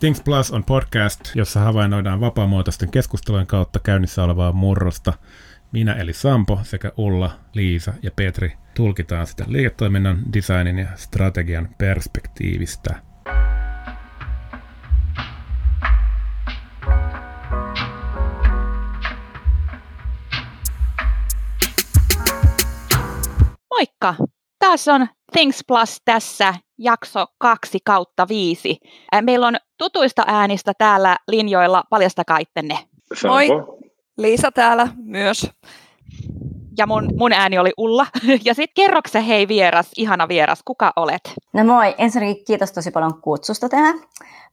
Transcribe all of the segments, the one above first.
Things Plus on podcast, jossa havainnoidaan vapaamuotoisten keskustelujen kautta käynnissä olevaa murrosta. Minä eli Sampo sekä Ulla, Liisa ja Petri tulkitaan sitä liiketoiminnan, designin ja strategian perspektiivistä. Moikka! Taas on Things Plus tässä jakso 2 kautta 5. Meillä on tutuista äänistä täällä linjoilla. Paljastakaa ittenne. Moi, Liisa täällä myös. Ja mun, mun ääni oli Ulla. Ja sitten kerrokse hei vieras, ihana vieras, kuka olet? No moi, ensinnäkin kiitos tosi paljon kutsusta tähän.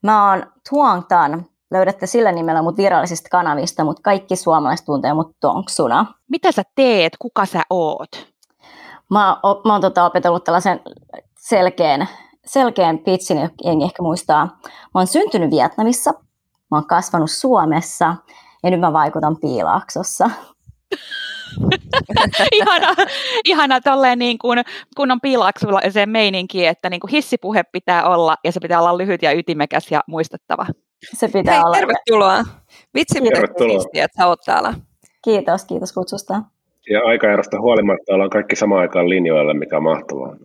Mä oon Tuang Tan, löydätte sillä nimellä mut virallisista kanavista, mutta kaikki suomalaiset tuntee mut Tonksuna. Mitä sä teet, kuka sä oot? Mä, oon, mä oon tota opetellut tällaisen selkeän, selkeän pitsin, jengi ehkä muistaa. Mä oon syntynyt Vietnamissa, mä oon kasvanut Suomessa ja nyt mä vaikutan Piilaaksossa. ihana, ihana tolleen niin kuin, kun on piilaaksulla se meininki, että niin kuin hissipuhe pitää olla ja se pitää olla lyhyt ja ytimekäs ja muistettava. Se pitää Hei, olla. tervetuloa. Vitsi, miten siistiä, että sä oot täällä. Kiitos, kiitos kutsusta. Ja aikaerosta huolimatta ollaan kaikki samaan aikaan linjoilla, mikä on mahtavaa.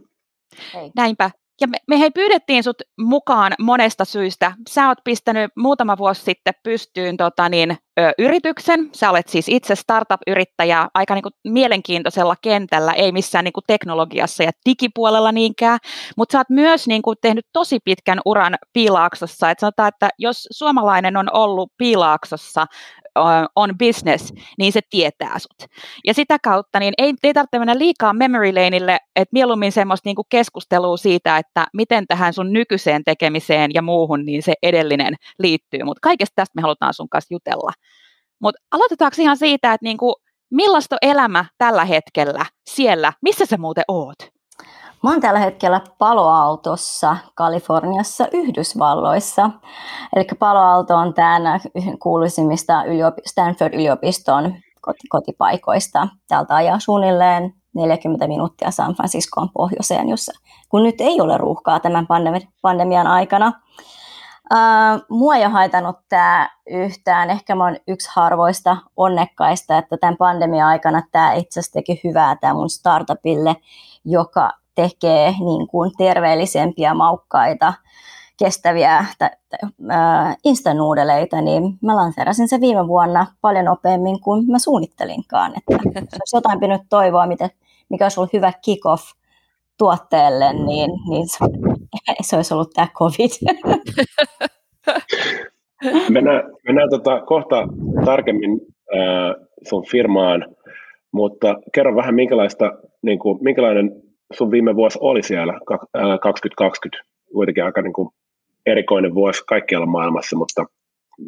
Hei. Näinpä. Ja me, me hei pyydettiin sut mukaan monesta syystä. Sä oot pistänyt muutama vuosi sitten pystyyn tota niin, ö, yrityksen. Sä olet siis itse startup-yrittäjä aika niin mielenkiintoisella kentällä, ei missään niin kuin, teknologiassa ja digipuolella niinkään, mutta sä oot myös niin kuin, tehnyt tosi pitkän uran Piilaaksossa. Et sanotaan, että jos suomalainen on ollut Piilaaksossa on business, niin se tietää sut. Ja sitä kautta niin ei, ei tarvitse mennä liikaa memory laneille, että mieluummin semmoista niinku keskustelua siitä, että miten tähän sun nykyiseen tekemiseen ja muuhun niin se edellinen liittyy. Mutta kaikesta tästä me halutaan sun kanssa jutella. Mutta aloitetaanko ihan siitä, että niinku, millaista on elämä tällä hetkellä siellä? Missä sä muuten oot? Mä oon tällä hetkellä paloautossa Kaliforniassa, Yhdysvalloissa. Eli paloauto on tämän kuuluisimmista yliopi- Stanford-yliopiston koti- kotipaikoista. Täältä ajaa suunnilleen 40 minuuttia San Franciscoon pohjoiseen, jossa, kun nyt ei ole ruuhkaa tämän pandemi- pandemian aikana. Uh, mua ei ole haitannut tämä yhtään. Ehkä mä oon yksi harvoista onnekkaista, että tämän pandemian aikana tämä itse asiassa teki hyvää tämä mun startupille, joka tekee niin kuin terveellisempiä, maukkaita, kestäviä instanuudeleita, niin mä lanseerasin se viime vuonna paljon nopeammin kuin mä suunnittelinkaan. Että jos jotain pitänyt toivoa, miten, mikä olisi ollut hyvä kick-off tuotteelle, niin, niin se, se olisi ollut tämä COVID. Mennään, mennään tota kohta tarkemmin äh, sun firmaan, mutta kerro vähän, minkälaista, niin kuin, minkälainen sun viime vuosi oli siellä, 2020, kuitenkin aika niin kuin erikoinen vuosi kaikkialla maailmassa, mutta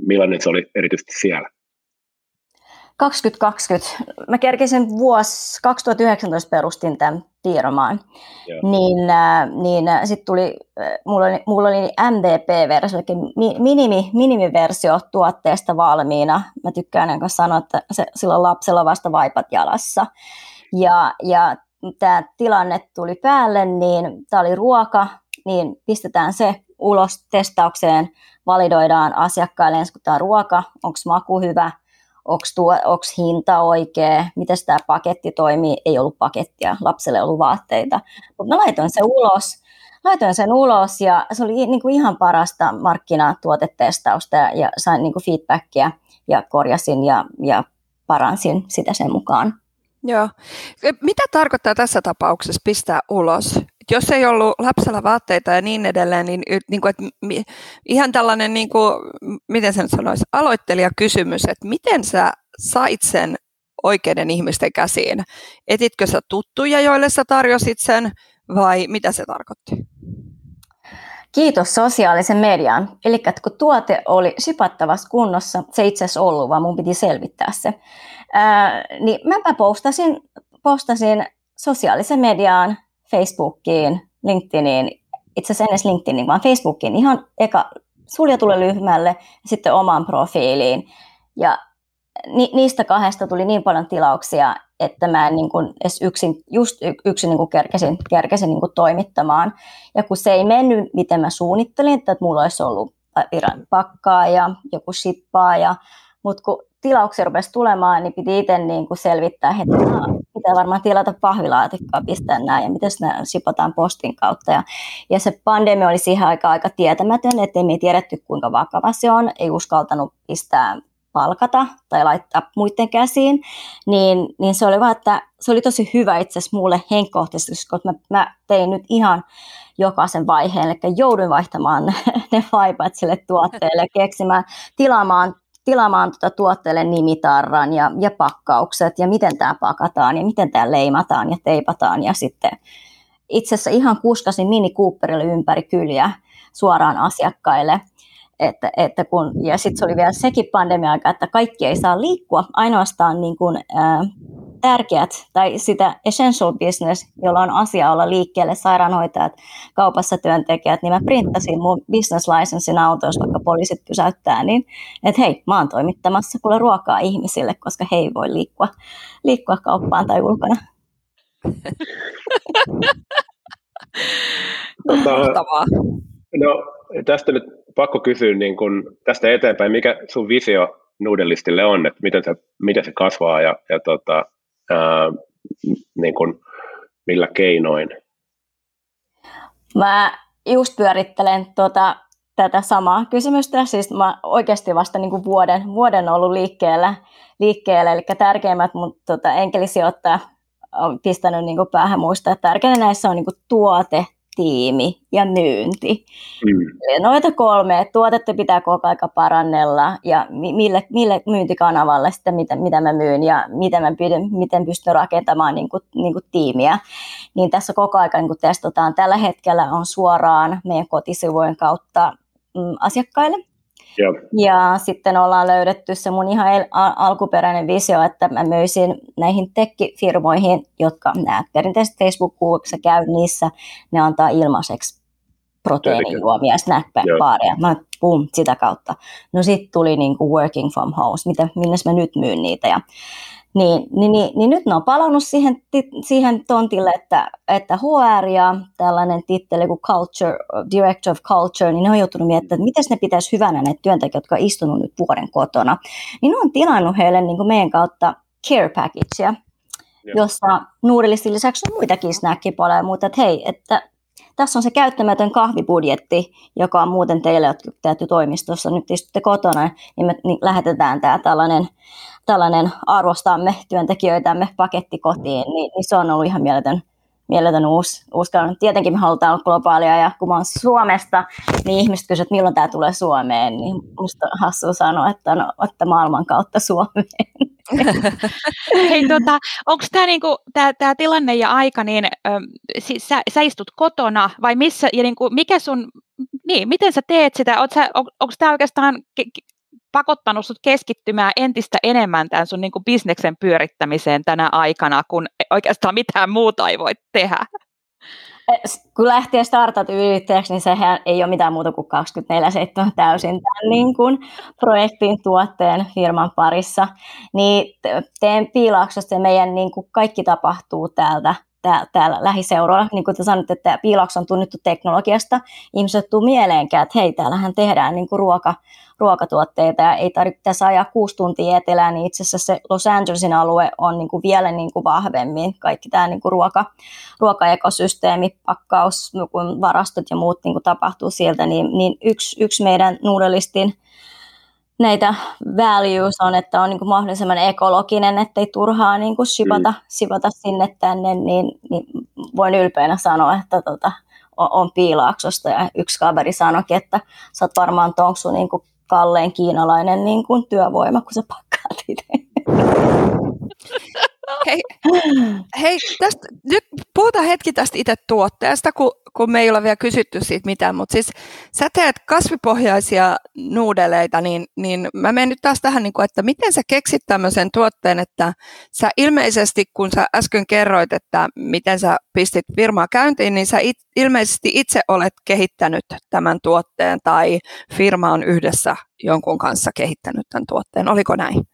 millainen se oli erityisesti siellä? 2020. Mä kerkesin vuosi 2019 perustin tämän firmaan. Niin, niin sitten tuli, mulla oli, mulla oli MVP-versio, eli minimi, minimiversio tuotteesta valmiina. Mä tykkään sanoa, että se, silloin lapsella vasta vaipat jalassa. Ja, ja tämä tilanne tuli päälle, niin tämä oli ruoka, niin pistetään se ulos testaukseen, validoidaan asiakkaille ensin, kun tämä ruoka, onko maku hyvä, onko hinta oikea, miten tämä paketti toimii, ei ollut pakettia, lapselle ei ollut vaatteita. Mutta mä laitoin sen ulos, laitoin sen ulos ja se oli niin kuin ihan parasta markkinatuotetestausta ja sain niin kuin feedbackia ja korjasin ja, ja paransin sitä sen mukaan. Joo. Mitä tarkoittaa tässä tapauksessa pistää ulos? Jos ei ollut lapsella vaatteita ja niin edelleen, niin, niin kuin, että ihan tällainen, niin kuin, miten sen sanoisi, aloittelijakysymys, että miten sä sait sen oikeiden ihmisten käsiin? Etitkö sä tuttuja, joille sä tarjosit sen, vai mitä se tarkoitti? Kiitos sosiaalisen median. Eli kun tuote oli sipattavassa kunnossa, se itse asiassa ollut, vaan mun piti selvittää se. Ää, niin mäpä postasin, postasin sosiaalisen mediaan, Facebookiin, LinkedIniin, itse asiassa ennen LinkedIniin, vaan Facebookiin ihan eka suljetulle lyhmälle ja sitten omaan profiiliin. Ja ni, niistä kahdesta tuli niin paljon tilauksia, että mä en niin kuin edes yksin, just yksin niin kuin kerkesin, kerkesin niin kuin toimittamaan. Ja kun se ei mennyt, miten mä suunnittelin, että mulla olisi ollut pakkaa ja joku shippaa. Ja, mutta kun tilauksia rupesi tulemaan, niin piti itse niin kuin selvittää, että pitää varmaan tilata pahvilaatikkoa, pistää nämä ja miten nämä sipotaan postin kautta. Ja, ja se pandemia oli siihen aikaan aika tietämätön, että ei tiedetty kuinka vakava se on, ei uskaltanut pistää palkata tai laittaa muiden käsiin, niin, niin se oli vaan, että se oli tosi hyvä itse asiassa mulle henkkohtaisesti, koska mä, mä tein nyt ihan jokaisen vaiheen, eli jouduin vaihtamaan ne vaipat sille tuotteelle, keksimään, tilaamaan tilaamaan tuota tuotteelle nimitarran ja, ja pakkaukset ja miten tämä pakataan ja miten tämä leimataan ja teipataan. Ja sitten itse asiassa ihan kuskasin Mini Cooperille ympäri kyliä suoraan asiakkaille – että, että kun, ja sitten se oli vielä sekin pandemia-aika, että kaikki ei saa liikkua, ainoastaan niin kuin, ää, tärkeät tai sitä essential business, jolla on asia olla liikkeelle, sairaanhoitajat, kaupassa työntekijät, niin mä printtasin mun business licensein autossa, vaikka poliisit pysäyttää, niin että hei, mä oon toimittamassa kuule ruokaa ihmisille, koska he ei voi liikkua, liikkua kauppaan tai ulkona. tota, no, tästä nyt pakko kysyä niin kun tästä eteenpäin, mikä sun visio Nudelistille on, että miten se, miten se kasvaa ja, ja tota, ää, niin kun, millä keinoin? Mä just pyörittelen tota, tätä samaa kysymystä. Siis mä oikeasti vasta niin kuin vuoden, vuoden ollut liikkeellä, liikkeellä eli tärkeimmät mun tota, enkelisijoittaja on pistänyt niin kuin päähän muistaa, että tärkeintä näissä on niin kuin tuote, tiimi ja myynti. Mm. Noita kolme, tuotetta pitää koko aika parannella ja mille, mille myyntikanavalle sitten, mitä, mitä mä myyn ja miten, mä pystyn, miten pystyn rakentamaan niin kuin, niin kuin tiimiä. Niin tässä koko aika niin kuin testataan. Tällä hetkellä on suoraan meidän kotisivujen kautta mm, asiakkaille ja. ja sitten ollaan löydetty se mun ihan el- alkuperäinen visio, että mä myisin näihin tekkifirmoihin, jotka nämä perinteiset facebook sä käy niissä, ne antaa ilmaiseksi proteiinijuomia, snackbaareja. Mä boom, sitä kautta. No sitten tuli niin kuin working from home, miten, minne mä nyt myyn niitä. Ja niin, niin, niin, niin nyt ne on palannut siihen, siihen tontille, että, että HR ja tällainen titteli kuin Culture, Director of Culture, niin ne on joutunut miettimään, että miten ne pitäisi hyvänä näitä työntekijöitä, jotka on istunut nyt vuoden kotona. Niin ne on tilannut heille niin kuin meidän kautta care packagea, jossa nuudellistin lisäksi on muitakin snackipoleja, mutta että hei, että tässä on se käyttämätön kahvibudjetti, joka on muuten teille, jotka täytyy toimistossa, nyt istutte kotona, niin me niin lähetetään tämä tällainen, tällainen arvostamme työntekijöitämme paketti kotiin, niin, niin se on ollut ihan mieletön, mieletön uusi, uusi Tietenkin me halutaan olla globaalia ja kun mä oon Suomesta, niin ihmiset kysyvät, että milloin tämä tulee Suomeen, niin musta on hassua sanoa, että, no, että maailman kautta Suomeen. Hei, tota, onko tämä niinku, tää, tää tilanne ja aika, niin ö, siis sä, sä istut kotona vai missä, ja niinku, mikä sun, niin, miten sä teet sitä? on, onko tämä oikeastaan ke- pakottanut sut keskittymään entistä enemmän tämän sun niinku bisneksen pyörittämiseen tänä aikana, kun oikeastaan mitään muuta ei voi tehdä? kun lähtee startat yrittäjäksi, niin sehän ei ole mitään muuta kuin 24-7 täysin tämän niin kuin projektin, tuotteen, firman parissa. Niin teen piilauksesta ja meidän niin kuin kaikki tapahtuu täältä täällä, täällä lähiseuroilla. Niin kuin te sanoitte, että Piilaks on tunnettu teknologiasta. Ihmiset tuu mieleenkään, että hei, täällähän tehdään niin kuin ruoka, ruokatuotteita ja ei tarvitse tässä ajaa kuusi tuntia etelään, niin itse asiassa se Los Angelesin alue on niin kuin vielä niin kuin vahvemmin. Kaikki tämä niin kuin ruoka, ruokaekosysteemi, pakkaus, varastot ja muut niin kuin tapahtuu sieltä, niin, niin yksi, yksi meidän nuudelistin näitä values on, että on niin kuin mahdollisimman ekologinen, ettei turhaa niin kuin shipata, mm. shipata sinne tänne, niin, niin voin ylpeänä sanoa, että tota, on, on piilaaksosta. Ja yksi kaveri sanoikin, että sä oot varmaan Tonksu niin kuin kallein kiinalainen niin kuin työvoima, kun sä pakkaat itse. Hei, hei tästä, nyt puhutaan hetki tästä itse tuotteesta, kun, kun me ei ole vielä kysytty siitä mitään, mutta siis sä teet kasvipohjaisia nuudeleita, niin, niin mä menen nyt taas tähän, niin kuin, että miten sä keksit tämmöisen tuotteen, että sä ilmeisesti, kun sä äsken kerroit, että miten sä pistit firmaa käyntiin, niin sä it, ilmeisesti itse olet kehittänyt tämän tuotteen tai firma on yhdessä jonkun kanssa kehittänyt tämän tuotteen, oliko näin?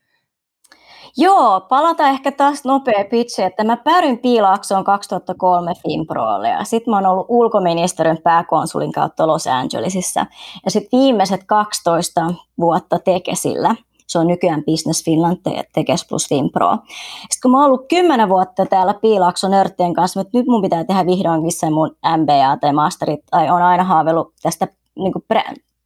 Joo, palataan ehkä taas nopea pitchi, että mä päädyin Piilaaksoon 2003 Finprolle ja sitten mä oon ollut ulkoministeriön pääkonsulin kautta Los Angelesissa ja sitten viimeiset 12 vuotta Tekesillä. Se on nykyään Business Finland, Tekes plus Finpro. Sitten kun mä oon ollut kymmenen vuotta täällä Piilaakson nörttien kanssa, että nyt mun pitää tehdä vihdoin missä mun MBA tai masterit, tai on aina haaveillut tästä niin kuin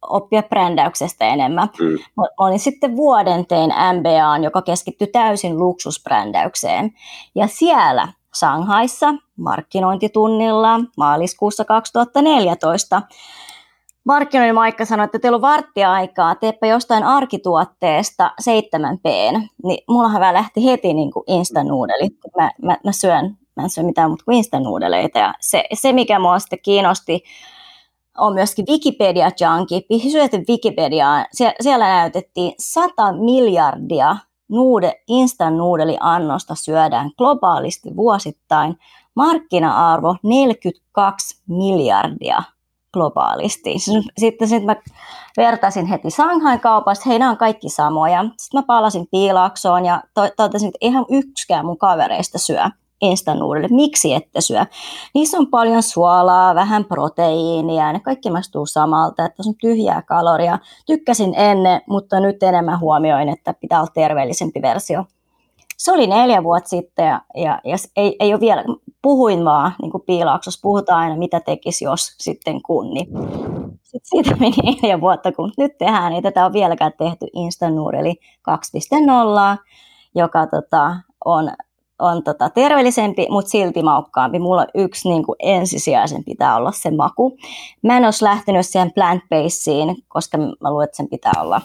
oppia brändäyksestä enemmän. Mm. Mä olin sitten vuoden tein MBA, joka keskittyi täysin luksusbrändäykseen. Ja siellä Shanghaissa markkinointitunnilla maaliskuussa 2014 markkinoinnin Maikka sanoi, että teillä on varttia aikaa, teepä jostain arkituotteesta 7p, niin mullahan vähän lähti heti niin kuin instanuudeli. Mä, mä, mä, syön, mä en syö mitään muuta kuin instanuudeleita ja se, se mikä mua sitten kiinnosti on myöskin Wikipedia Junkie. Syötin Wikipediaan. Sie- siellä näytettiin 100 miljardia nuude, instant nuudeliannosta syödään globaalisti vuosittain. Markkina-arvo 42 miljardia globaalisti. Sitten sit mä vertasin heti Shanghain kaupasta, heidän on kaikki samoja. Sitten mä palasin Piilaaksoon ja totesin, että ihan yksikään mun kavereista syö instanuudelle. Miksi ette syö? Niissä on paljon suolaa, vähän proteiinia, ne kaikki maistuu samalta, että se on tyhjää kaloria. Tykkäsin ennen, mutta nyt enemmän huomioin, että pitää olla terveellisempi versio. Se oli neljä vuotta sitten ja, ja, ja ei, ei ole vielä, puhuin vaan, niin kuin puhutaan aina, mitä tekisi jos sitten kun. Niin. Sitten siitä meni neljä vuotta, kun nyt tehdään, niin tätä on vieläkään tehty Instanuudeli 2.0, joka tota, on on tota terveellisempi, mutta silti maukkaampi. Mulla on yksi niin kuin ensisijaisen pitää olla se maku. Mä en olisi lähtenyt siihen plant koska mä luulen, että sen pitää olla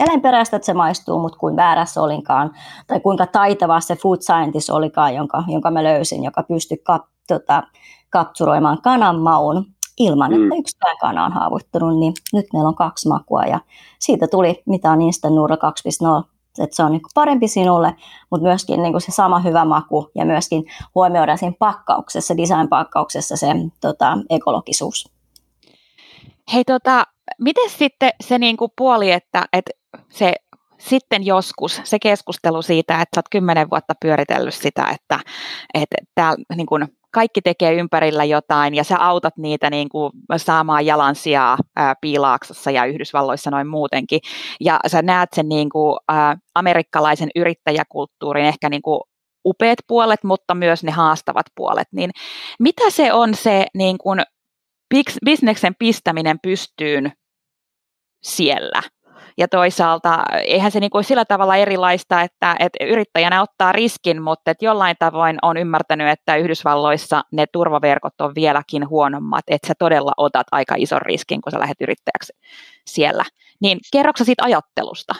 eläinperäistä, että se maistuu, mutta kuin väärässä olinkaan, tai kuinka taitava se food scientist olikaan, jonka, jonka mä löysin, joka pystyi kap, tota, kapturoimaan kanan maun ilman, että mm. yksikään kana on haavoittunut, niin nyt meillä on kaksi makua ja siitä tuli, mitä on Instant Noodle 2.0 että se on niin parempi sinulle, mutta myöskin niin se sama hyvä maku ja myöskin huomioidaan siinä pakkauksessa, design-pakkauksessa se tota, ekologisuus. Hei, tota, miten sitten se niin kuin puoli, että, että se sitten joskus se keskustelu siitä, että sä oot kymmenen vuotta pyöritellyt sitä, että, että täällä niin kuin kaikki tekee ympärillä jotain ja sä autat niitä niin kuin saamaan jalansijaa Piilaaksossa ja Yhdysvalloissa noin muutenkin. Ja sä näet sen niin kuin, amerikkalaisen yrittäjäkulttuurin ehkä niin kuin upeat puolet, mutta myös ne haastavat puolet. Niin mitä se on se niin kuin bisneksen pistäminen pystyyn siellä? Ja toisaalta eihän se niin kuin sillä tavalla erilaista, että, että yrittäjänä ottaa riskin, mutta että jollain tavoin on ymmärtänyt, että Yhdysvalloissa ne turvaverkot on vieläkin huonommat, että sä todella otat aika ison riskin, kun sä lähdet yrittäjäksi siellä. Niin kerroksä siitä ajattelusta?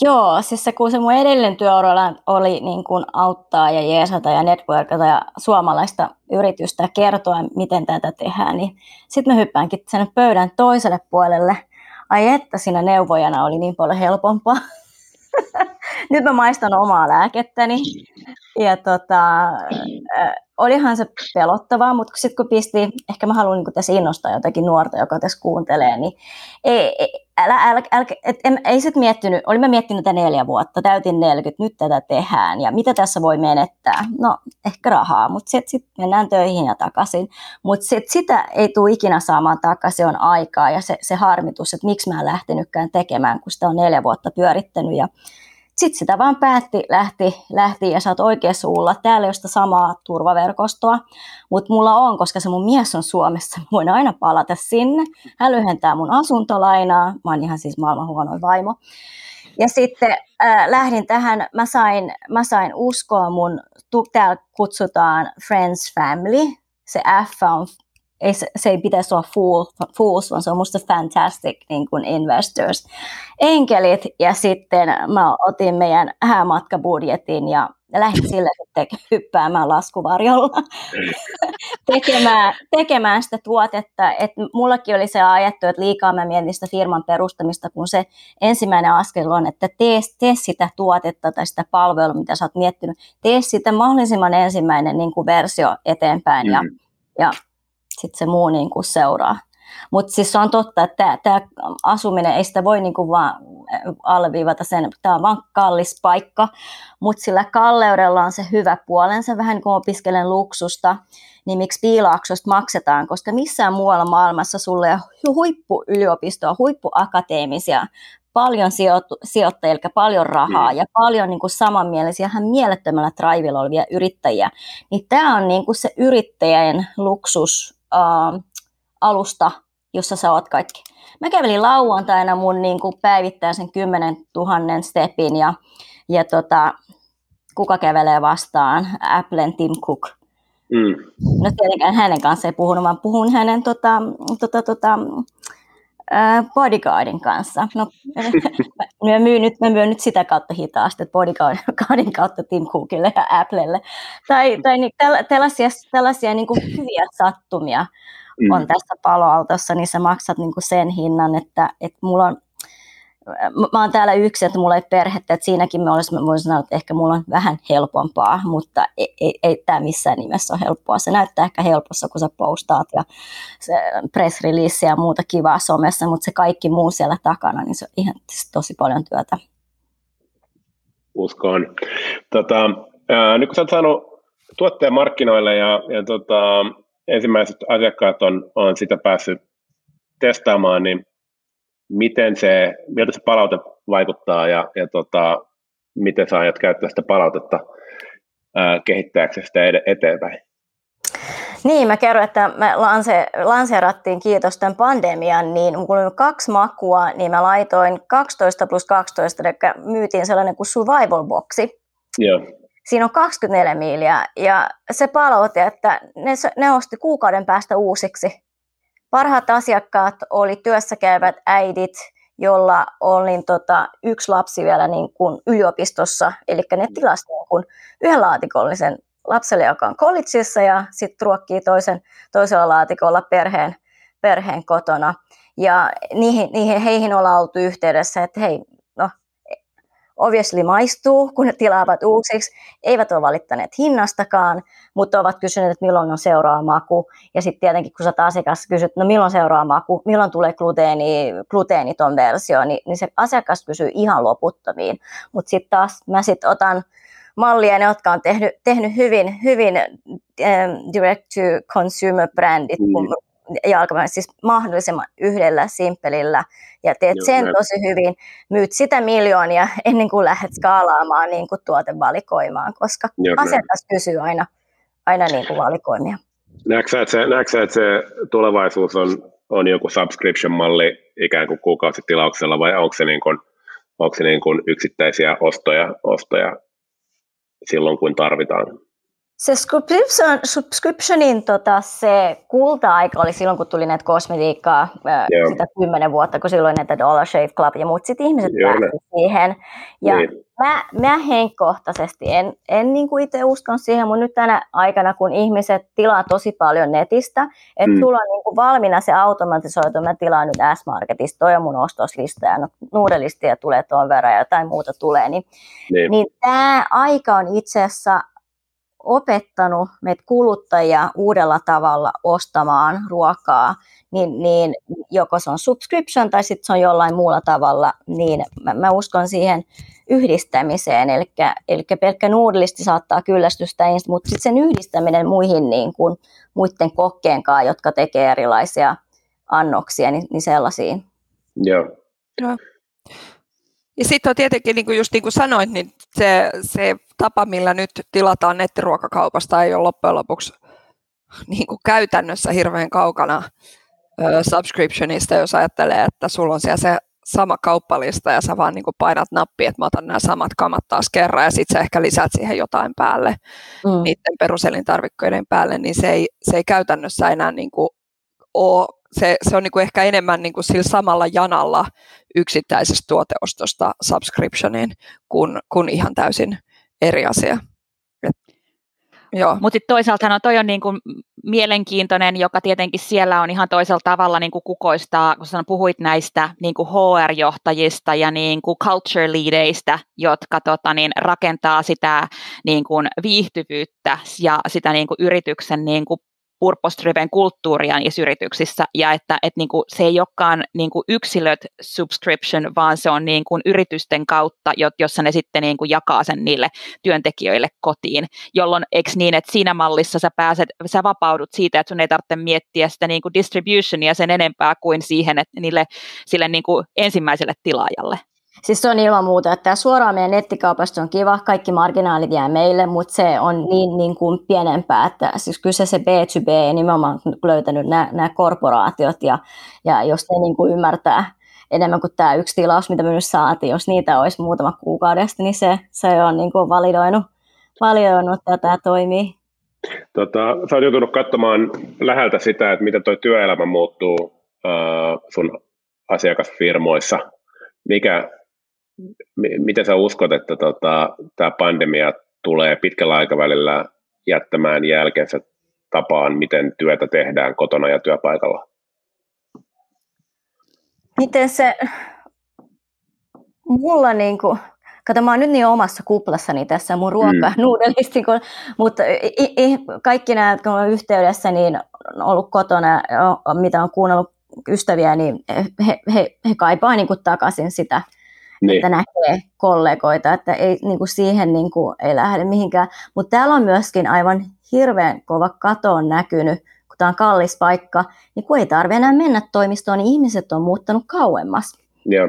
Joo, siis se, kun se mun edellinen työura oli niin kuin auttaa ja jeesata ja networkata ja suomalaista yritystä kertoa, miten tätä tehdään, niin sitten mä hyppäänkin sen pöydän toiselle puolelle – ai että siinä neuvojana oli niin paljon helpompaa. Nyt mä maistan omaa lääkettäni. Ja tota, olihan se pelottavaa, mutta sitten kun pisti, ehkä mä haluan niin tässä innostaa jotakin nuorta, joka tässä kuuntelee, niin ei, älä, älä, älä, et, en, ei sit miettinyt, olin mä miettinyt tätä neljä vuotta, täytin 40, nyt tätä tehdään ja mitä tässä voi menettää? No ehkä rahaa, mutta sitten sit mennään töihin ja takaisin, mutta sit, sitä ei tule ikinä saamaan takaisin, on aikaa ja se, se harmitus, että miksi mä en lähtenytkään tekemään, kun sitä on neljä vuotta pyörittänyt ja sitten sitä vaan päätti, lähti, lähti ja sä oot oikeassa ulla. Täällä ei ole sitä samaa turvaverkostoa, mutta mulla on, koska se mun mies on Suomessa. Voin aina palata sinne. Hän lyhentää mun asuntolainaa. Mä oon ihan siis maailman huonoin vaimo. Ja sitten äh, lähdin tähän, mä sain, mä sain uskoa mun, täällä kutsutaan Friends Family, se F on ei, se, se ei pitäisi olla fool, fools, vaan se on musta fantastic niin kuin investors. Enkelit ja sitten mä otin meidän häämatkabudjetin ja lähdin sille sitten hyppäämään laskuvarjolla tekemään, tekemään sitä tuotetta. Et mullakin oli se ajattelu, että liikaa mä mietin sitä firman perustamista, kun se ensimmäinen askel on, että tee, tee sitä tuotetta tai sitä palvelua, mitä sä oot miettinyt. Tee sitä mahdollisimman ensimmäinen niin kuin versio eteenpäin mm. ja, ja sitten se muu niin kuin seuraa. Mutta siis se on totta, että tämä asuminen, ei sitä voi niin kuin vaan, alleviivata sen, tämä on vaan kallis paikka, mutta sillä kalleudella on se hyvä puolensa, vähän niin kuin opiskelen luksusta, niin miksi piilaaksosta maksetaan, koska missään muualla maailmassa sulle on huippuyliopistoa, huippuakateemisia, paljon sijoittajia, eli paljon rahaa mm. ja paljon niin kuin samanmielisiä, ihan mielettömällä traivilla olevia yrittäjiä, niin tämä on niin kuin se yrittäjän luksus äh, alusta, jossa sä oot kaikki. Mä kävelin lauantaina mun niin kuin päivittäisen 10 000 stepin ja, ja tota, kuka kävelee vastaan? Applen Tim Cook. Mm. No tietenkään hänen kanssa ei puhunut, vaan puhun hänen tota, tota, tota, bodyguardin kanssa. No, mä, myyn nyt, mä myyn nyt sitä kautta hitaasti, että bodyguardin kautta Tim Cookille ja Applelle. Tai, tai niin, tällaisia, tällaisia niin kuin hyviä sattumia mm. on tässä paloaltossa, niin sä maksat niin kuin sen hinnan, että, että mulla on mä oon täällä yksi, että mulla ei perhettä, että siinäkin me olisi, mä voisin sanoa, että ehkä mulla on vähän helpompaa, mutta ei, ei, ei tämä missään nimessä ole helppoa. Se näyttää ehkä helpossa, kun sä postaat ja se press release ja muuta kivaa somessa, mutta se kaikki muu siellä takana, niin se on ihan tosi paljon työtä. Uskon. Tota, ää, nyt kun sä oot saanut tuotteen markkinoille ja, ja tota, ensimmäiset asiakkaat on, on sitä päässyt testaamaan, niin miten se, miltä se palaute vaikuttaa ja, ja tota, miten sä aiot käyttää sitä palautetta ää, kehittääksesi sitä eteenpäin? Niin, mä kerron, että me lanse, lanseerattiin kiitos tämän pandemian, niin kun oli kaksi makua, niin mä laitoin 12 plus 12, eli myytiin sellainen kuin survival boxi. Joo. Siinä on 24 miiliä ja se palaute, että ne, ne osti kuukauden päästä uusiksi. Parhaat asiakkaat oli työssä käyvät äidit, jolla oli niin tota, yksi lapsi vielä niin kuin yliopistossa, eli ne tilasi niin kuin yhden laatikollisen lapselle, joka on collegeissa ja sitten ruokkii toisen, toisella laatikolla perheen, perheen kotona. Ja niihin, niihin, heihin ollaan oltu yhteydessä, että hei, obviously maistuu, kun ne tilaavat uusiksi, eivät ole valittaneet hinnastakaan, mutta ovat kysyneet, että milloin on seuraava maku. Ja sitten tietenkin, kun sä asiakas kysyt, no milloin seuraava maku, milloin tulee gluteeni, gluteeniton versio, niin, niin se asiakas kysyy ihan loputtomiin. Mutta sitten taas mä sitten otan mallia, ne, jotka on tehnyt, tehnyt hyvin, hyvin um, direct-to-consumer-brändit, mm. kun jalkapäin, siis mahdollisimman yhdellä simppelillä ja teet Joo, sen tosi hyvin, myyt sitä miljoonia ennen kuin lähdet skaalaamaan niin kuin tuotevalikoimaan, koska Joo, asiakas kysyy aina, aina niin kuin valikoimia. Näetkö että se, näetkö, että se tulevaisuus on, on joku subscription-malli ikään kuin kuukausitilauksella vai onko se, niin kuin, onko se niin kuin yksittäisiä ostoja, ostoja silloin, kun tarvitaan? Se subscription, subscriptionin tota, se kulta-aika oli silloin, kun tuli näitä kosmetiikkaa, Joo. sitä kymmenen vuotta, kun silloin näitä Dollar Shave Club ja muut, sitten ihmiset pääsivät siihen. Ja niin. mä, mä henkkohtaisesti en, en niin kuin itse uskon siihen, mutta nyt tänä aikana, kun ihmiset tilaa tosi paljon netistä, että mm. sulla on niin kuin valmiina se automatisoitu, mä tilaan nyt S-Marketista, toi on mun ostoslista ja no, nuudelistia tulee tuon verran ja jotain muuta tulee, niin, niin. niin tämä aika on itse asiassa opettanut meitä kuluttajia uudella tavalla ostamaan ruokaa, niin, niin joko se on subscription tai sitten se on jollain muulla tavalla, niin mä, mä uskon siihen yhdistämiseen, eli, eli pelkkä nuudelisti saattaa kyllästystä, mutta sitten sen yhdistäminen muihin niin kuin, muiden kokkeen kanssa, jotka tekee erilaisia annoksia, niin, niin sellaisiin. Joo. Joo. Ja sitten on tietenkin, niin kuin just niin kuin sanoit, niin se, se tapa, millä nyt tilataan nettiruokakaupasta, ei ole loppujen lopuksi niin kuin käytännössä hirveän kaukana ö, subscriptionista, jos ajattelee, että sulla on siellä se sama kauppalista ja sä vaan niin kuin painat nappia, että mä otan nämä samat kamat taas kerran ja sitten sä ehkä lisäät siihen jotain päälle, mm. niiden peruselintarvikkeiden päälle, niin se ei, se ei käytännössä enää niin kuin ole se, se on niin kuin ehkä enemmän niin kuin sillä samalla janalla yksittäisestä tuoteostosta subscriptioniin kuin, kuin ihan täysin eri asia. Mutta toisaalta no toi on niinku mielenkiintoinen, joka tietenkin siellä on ihan toisella tavalla niinku kukoistaa, kun sä puhuit näistä niinku HR-johtajista ja niinku culture leadeistä, jotka tota, niin, rakentaa sitä niinku viihtyvyyttä ja sitä niinku yrityksen niinku purpose-driven kulttuuria niissä yrityksissä ja että, että niin kuin se ei olekaan niin kuin yksilöt subscription, vaan se on niin kuin yritysten kautta, jossa ne sitten niin kuin jakaa sen niille työntekijöille kotiin, jolloin eikö niin, että siinä mallissa sä pääset, sä vapaudut siitä, että sun ei tarvitse miettiä sitä niin kuin distributionia sen enempää kuin siihen, että niille, sille niin kuin ensimmäiselle tilaajalle. Siis se on ilman muuta, että tämä suoraan meidän nettikaupasta on kiva, kaikki marginaalit jää meille, mutta se on niin, niin kuin pienempää, että siis kyllä se B2B nimenomaan löytänyt nämä, nämä korporaatiot ja, ja jos ne niin kuin ymmärtää enemmän kuin tämä yksi tilaus, mitä me nyt saatiin, jos niitä olisi muutama kuukaudesta, niin se, se on niin kuin validoinut, validoinut tämä toimii. Tota, sä oot joutunut katsomaan läheltä sitä, että miten tuo työelämä muuttuu äh, sun asiakasfirmoissa. Mikä, miten sä uskot, että tota, tämä pandemia tulee pitkällä aikavälillä jättämään jälkensä tapaan, miten työtä tehdään kotona ja työpaikalla? Miten se, mulla niin kuin, kato mä oon nyt niin omassa kuplassani tässä mun ruoka mm. nuudelisti, kun, mutta i, i, kaikki nämä, kun on yhteydessä, niin on ollut kotona, mitä on kuunnellut ystäviä, niin he, he, he kaipaa niin kuin takaisin sitä niin. että näkee kollegoita, että ei, niin kuin siihen niin kuin, ei lähde mihinkään. Mutta täällä on myöskin aivan hirveän kova kato on näkynyt, kun tämä on kallis paikka, niin kun ei tarvitse enää mennä toimistoon, niin ihmiset on muuttanut kauemmas. Joo.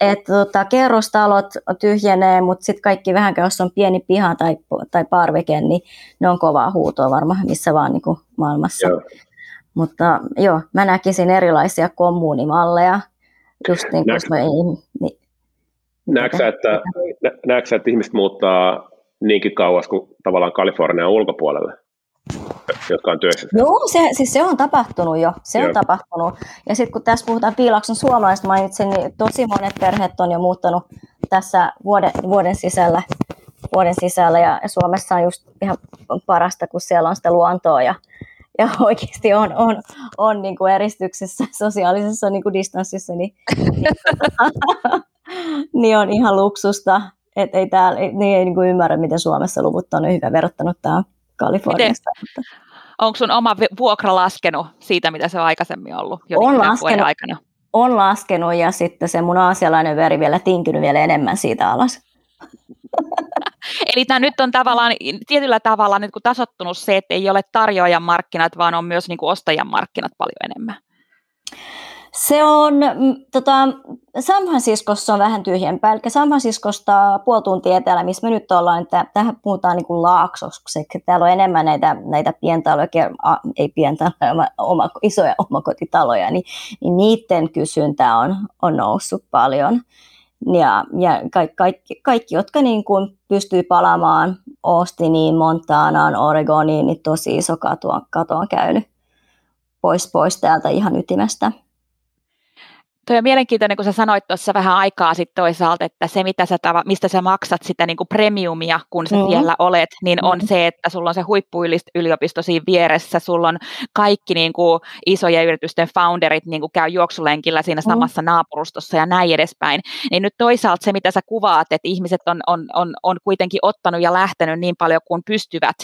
Et, tota, kerrostalot tyhjenee, mutta sitten kaikki vähän, jos on pieni piha tai, tai parveke, niin ne on kovaa huutoa varmaan missä vaan niin kuin maailmassa. Joo. Mutta joo, mä näkisin erilaisia kommuunimalleja, just niin kuin, niin, Näetkö että, näetkö että ihmiset muuttaa niinkin kauas kuin tavallaan Kalifornian ulkopuolelle, jotka on työssä? Joo, se, siis se on tapahtunut jo. Se Joo. on tapahtunut. Ja sitten kun tässä puhutaan Piilakson suomalaisista mainitsin, niin tosi monet perheet on jo muuttanut tässä vuoden, vuoden sisällä vuoden sisällä ja Suomessa on just ihan parasta, kun siellä on sitä luontoa ja, ja oikeasti on, on, on niin kuin eristyksessä sosiaalisessa niin kuin distanssissa, niin, niin niin on ihan luksusta. että ei täällä, niin ei niin kuin ymmärrä, miten Suomessa luvut on hyvä verrattanut tähän Kaliforniasta. Onko sun oma vuokra laskenut siitä, mitä se on aikaisemmin ollut on laskenut, aikana? On laskenut ja sitten se mun aasialainen veri vielä tinkynyt vielä enemmän siitä alas. Eli tämä nyt on tavallaan tietyllä tavalla nyt kun tasottunut se, että ei ole tarjoajan markkinat, vaan on myös niin kuin ostajan markkinat paljon enemmän. Se on, mm, tota, San Franciscossa on vähän tyhjempää, eli San Franciscosta puoli tuntia etelä, missä me nyt ollaan, että tähän puhutaan niin kuin laaksoksi, täällä on enemmän näitä, näitä pientaloja, ei pientaloja, oma, isoja omakotitaloja, niin, niin niiden kysyntä on, on noussut paljon. Ja, ja kaikki, kaikki, kaikki, jotka niin kuin pystyy palaamaan Austiniin, Montanaan, Oregoniin, niin tosi iso kato, kato on käynyt pois, pois täältä ihan ytimestä. Tuo on mielenkiintoinen, kun sä sanoit tuossa vähän aikaa sitten toisaalta, että se, mitä sä, mistä sä maksat sitä niin kuin premiumia, kun sä mm. siellä olet, niin on mm. se, että sulla on se huippuyliopisto siinä vieressä, sulla on kaikki niin kuin isojen yritysten founderit niin kuin käy juoksulenkillä siinä mm. samassa naapurustossa ja näin edespäin. Niin nyt toisaalta se, mitä sä kuvaat, että ihmiset on, on, on, on kuitenkin ottanut ja lähtenyt niin paljon kuin pystyvät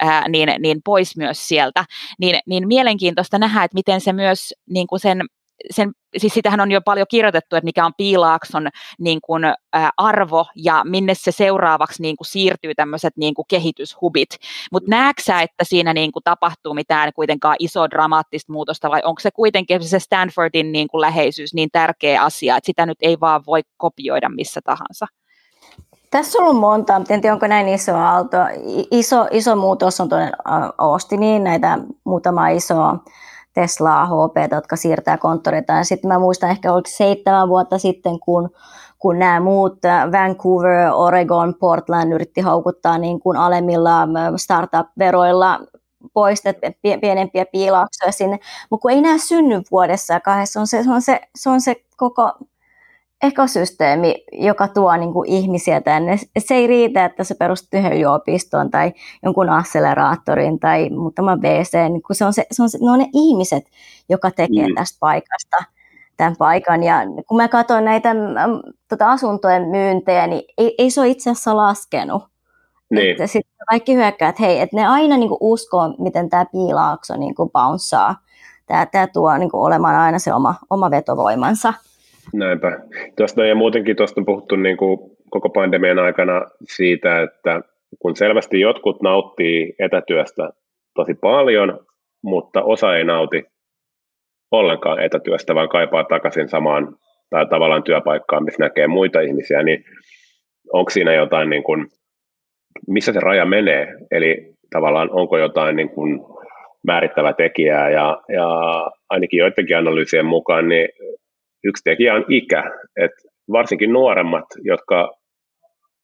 ää, niin, niin pois myös sieltä, niin, niin mielenkiintoista nähdä, että miten se myös niin kuin sen sen, siis sitähän on jo paljon kirjoitettu, että mikä on piilaakson niin kuin, ä, arvo ja minne se seuraavaksi niin kuin, siirtyy tämmöiset niin kuin, kehityshubit. Mutta näetkö että siinä niin kuin, tapahtuu mitään kuitenkaan iso dramaattista muutosta vai onko se kuitenkin se Stanfordin niin kuin, läheisyys niin tärkeä asia, että sitä nyt ei vaan voi kopioida missä tahansa? Tässä on ollut monta, mutta en tiedä onko näin iso aalto. Iso, iso muutos on tuonne Austiniin, näitä muutama isoa Teslaa, HP, jotka siirtää konttoreita. Ja sitten mä muistan ehkä oliko seitsemän vuotta sitten, kun, kun nämä muut äh, Vancouver, Oregon, Portland yritti haukuttaa niin kuin alemmilla äh, startup-veroilla poistet pienempiä piilauksia sinne, mutta kun ei nämä synny vuodessa ja kahdessa, on se, se, on se, se, on se koko ekosysteemi, joka tuo niin kuin ihmisiä tänne. Se ei riitä, että se perustuu yhden yliopistoon tai jonkun acceleraattorin tai muutama BC, niin se on se, se on se, ne on ne ihmiset, joka tekee mm. tästä paikasta tämän paikan. Ja kun mä katson näitä tota asuntojen myyntejä, niin ei, ei se ole itse asiassa laskenut. Niin. Että sitten kaikki hyökkää, että hei, että ne aina niin kuin uskoo, miten tämä piilaakso niin kuin bouncea. Tämä, tämä tuo niin kuin olemaan aina se oma, oma vetovoimansa. Näinpä. Tuosta ja muutenkin tuosta on puhuttu niin kuin koko pandemian aikana siitä, että kun selvästi jotkut nauttii etätyöstä tosi paljon, mutta osa ei nauti ollenkaan etätyöstä, vaan kaipaa takaisin samaan tai tavallaan työpaikkaan, missä näkee muita ihmisiä, niin onko siinä jotain, niin kuin, missä se raja menee, eli tavallaan onko jotain niin kuin määrittävä tekijää, ja, ja ainakin joidenkin analyysien mukaan niin yksi tekijä on ikä, että varsinkin nuoremmat, jotka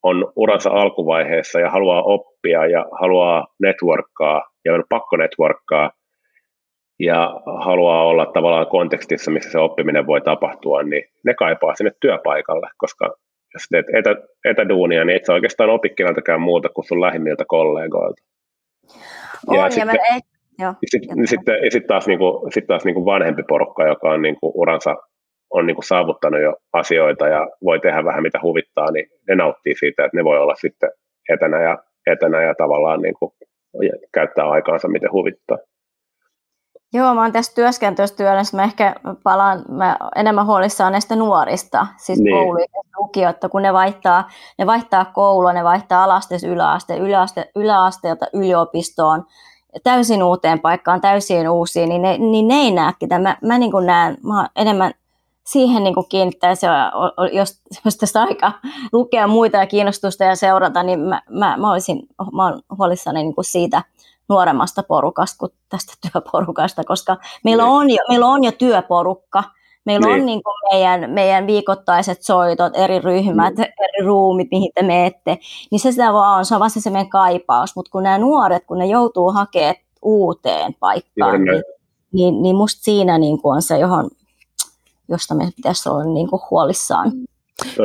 on uransa alkuvaiheessa ja haluaa oppia ja haluaa networkkaa ja on pakko networkkaa ja haluaa olla tavallaan kontekstissa, missä se oppiminen voi tapahtua, niin ne kaipaa sinne työpaikalle, koska jos teet etä, etäduunia, niin et sä oikeastaan opi keneltäkään muuta kuin sun lähimmiltä kollegoilta. On, ja, ja sitten, ei, joo, sitten, sitten, sitten taas, niin kuin, sitten taas niin kuin vanhempi porukka, joka on niin kuin uransa on niin kuin saavuttanut jo asioita ja voi tehdä vähän mitä huvittaa, niin ne nauttii siitä, että ne voi olla sitten etänä ja, etänä ja tavallaan niin kuin käyttää aikaansa miten huvittaa. Joo, mä oon tässä työskentelyssä työnnössä. Mä ehkä palaan mä enemmän huolissaan näistä nuorista, siis niin. kouluista, lukioita, kun ne vaihtaa, ne vaihtaa koulua, ne vaihtaa alasteesta yläaste, yläaste, yläasteelta yliopistoon, täysin uuteen paikkaan, täysin uusiin, niin ne, niin ne ei näe. Mä, mä niin näen, mä enemmän siihen niin kiinnittäisi, jos, jos tästä aika lukea muita ja kiinnostusta ja seurata, niin mä, mä, mä olisin mä olen huolissani niin kuin siitä nuoremmasta porukasta kuin tästä työporukasta, koska meillä niin. on jo, meillä on jo työporukka, meillä niin. on niin kuin meidän, meidän viikoittaiset soitot, eri ryhmät, niin. eri ruumit, mihin te menette, niin se sitä vaan on, se on vasta se meidän kaipaus, mutta kun nämä nuoret, kun ne joutuu hakemaan uuteen paikkaan, niin, niin, niin musta siinä niin kuin on se, johon josta meidän pitäisi olla niin kuin huolissaan.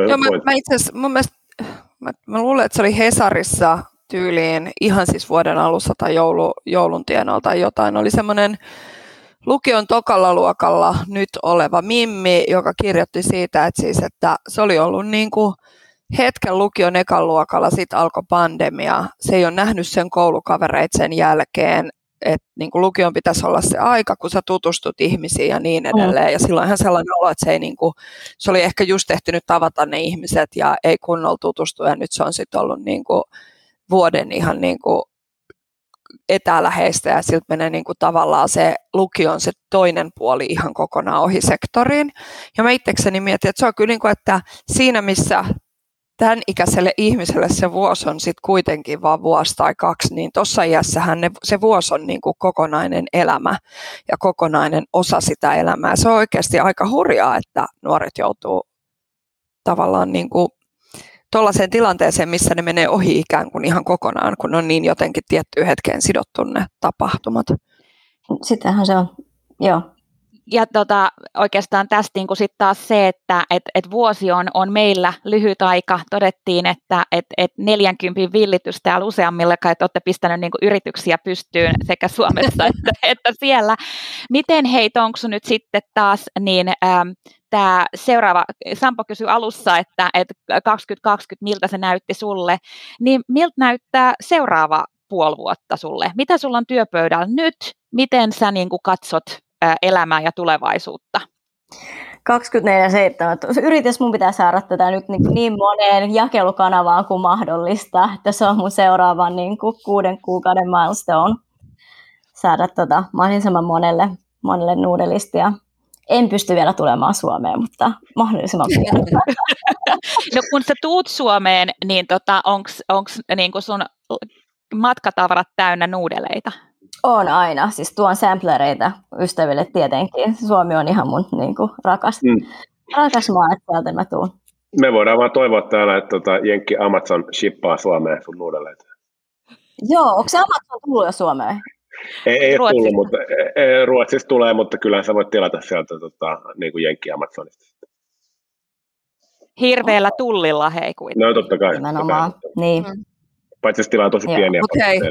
Joo, mä, mä itse asiassa, mun mielestä, mä, mä luulen, että se oli Hesarissa tyyliin ihan siis vuoden alussa tai joulu, joulun tienoilla tai jotain, oli semmoinen lukion tokalla luokalla nyt oleva Mimmi, joka kirjoitti siitä, että, siis, että se oli ollut niin kuin hetken lukion ekan luokalla, sitten alkoi pandemia. Se ei ole nähnyt sen koulukavereit sen jälkeen että niin kuin lukion pitäisi olla se aika, kun sä tutustut ihmisiin ja niin edelleen. Mm. Ja silloinhan sellainen olo, että se, ei niin kuin, se oli ehkä just ehtinyt tavata ne ihmiset ja ei kunnolla tutustua. Ja nyt se on sitten ollut niin kuin vuoden ihan niin kuin etäläheistä ja siltä menee niin kuin tavallaan se lukion se toinen puoli ihan kokonaan ohi sektoriin. Ja mä itsekseni mietin, että se on kyllä niin kuin, että siinä missä tämän ikäiselle ihmiselle se vuosi on sitten kuitenkin vain vuosi tai kaksi, niin tuossa iässähän ne, se vuosi on niin kuin kokonainen elämä ja kokonainen osa sitä elämää. Se on oikeasti aika hurjaa, että nuoret joutuu tavallaan niin kuin tuollaiseen tilanteeseen, missä ne menee ohi ikään kuin ihan kokonaan, kun on niin jotenkin tiettyyn hetkeen sidottu ne tapahtumat. Sitähän se on, joo ja tota, oikeastaan tästä niin sit taas se, että et, et vuosi on, on meillä lyhyt aika. Todettiin, että et, et 40 villitys täällä useammille, että olette pistänyt niin yrityksiä pystyyn sekä Suomessa että, että siellä. Miten heitä onko nyt sitten taas niin ähm, tämä seuraava, Sampo kysyi alussa, että, että 2020, miltä se näytti sulle, niin miltä näyttää seuraava puoli vuotta sulle? Mitä sulla on työpöydällä nyt? Miten sä niin katsot elämää ja tulevaisuutta? 24-7. Yritys mun pitää saada tätä nyt niin, niin moneen jakelukanavaan kuin mahdollista, että se on mun seuraava niin kuin kuuden kuukauden milestone saada tota mahdollisimman monelle, monelle nuudelistia. En pysty vielä tulemaan Suomeen, mutta mahdollisimman pian. No kun sä tuut Suomeen, niin tota, onko niin sun matkatavarat täynnä nuudeleita? On aina, siis tuon samplereita ystäville tietenkin. Suomi on ihan mun niin kuin, rakas, mm. rakas maa, että sieltä mä tuun. Me voidaan vaan toivoa täällä, että tota, Jenkki Amazon shippaa Suomeen sun nuudeleita. Joo, onko se Amazon tullut jo Suomeen? Ei, ei tullut, mutta ei, Ruotsista tulee, mutta kyllä sä voit tilata sieltä tota, niin kuin Jenkki Amazonista. Hirveällä tullilla hei kuitenkin. No totta kai. Nimenomaan, totta kai. niin. Paitsi jos tila on tosi Joo. pieniä. Okay.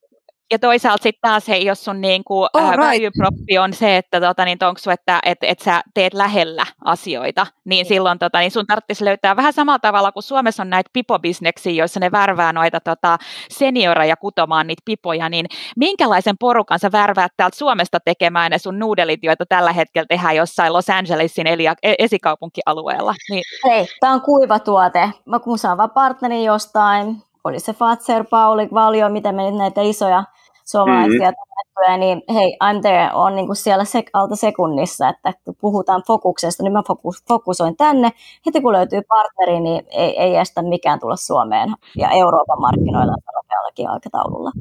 Ja toisaalta sitten taas, hei, jos sun niin kuin, All ää, right. value proppi on se, että tota, niin onko että et, et sä teet lähellä asioita, niin silloin tota, niin sun tarvitsisi löytää vähän samalla tavalla kuin Suomessa on näitä pipobisneksiä, joissa ne värvää noita tota, senioreja kutomaan niitä pipoja, niin minkälaisen porukan sä värväät täältä Suomesta tekemään ne sun nuudelit, joita tällä hetkellä tehdään jossain Los Angelesin eli e- esikaupunkialueella? Niin, Hei, tämä on kuiva tuote. Mä kun saan vaan partnerin jostain, oli se Fatser, Pauli, Valio, miten me nyt näitä isoja suomalaisia mm-hmm. niin hei, I'm there on niin kuin siellä sek- alta sekunnissa, että kun puhutaan fokuksesta, niin mä fokus, fokusoin tänne. Heti kun löytyy partneri, niin ei, ei estä mikään tulla Suomeen ja Euroopan markkinoilla nopeallakin aikataululla.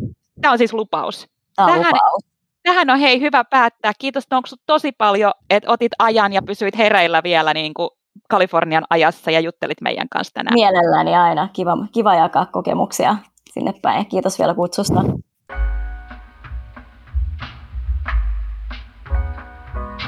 tämä on siis lupaus. Tämä on Tähän- lupaus. Tähän on hei hyvä päättää. Kiitos Tonksut tosi paljon, että otit ajan ja pysyit hereillä vielä niin kuin Kalifornian ajassa ja juttelit meidän kanssa tänään. Mielelläni aina. Kiva, kiva jakaa kokemuksia sinne päin. Kiitos vielä kutsusta.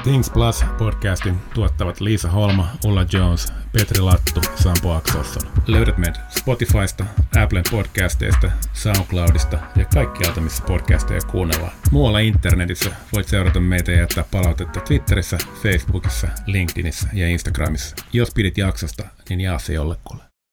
Things Plus podcastin tuottavat Liisa Holma, Ulla Jones, Petri Lattu, Sampo Akselsson. Löydät meidät Spotifysta, Applen podcasteista, Soundcloudista ja kaikkialta, missä podcasteja kuunnellaan. Muualla internetissä voit seurata meitä ja jättää palautetta Twitterissä, Facebookissa, LinkedInissä ja Instagramissa. Jos pidit jaksosta, niin jaa se jollekulle.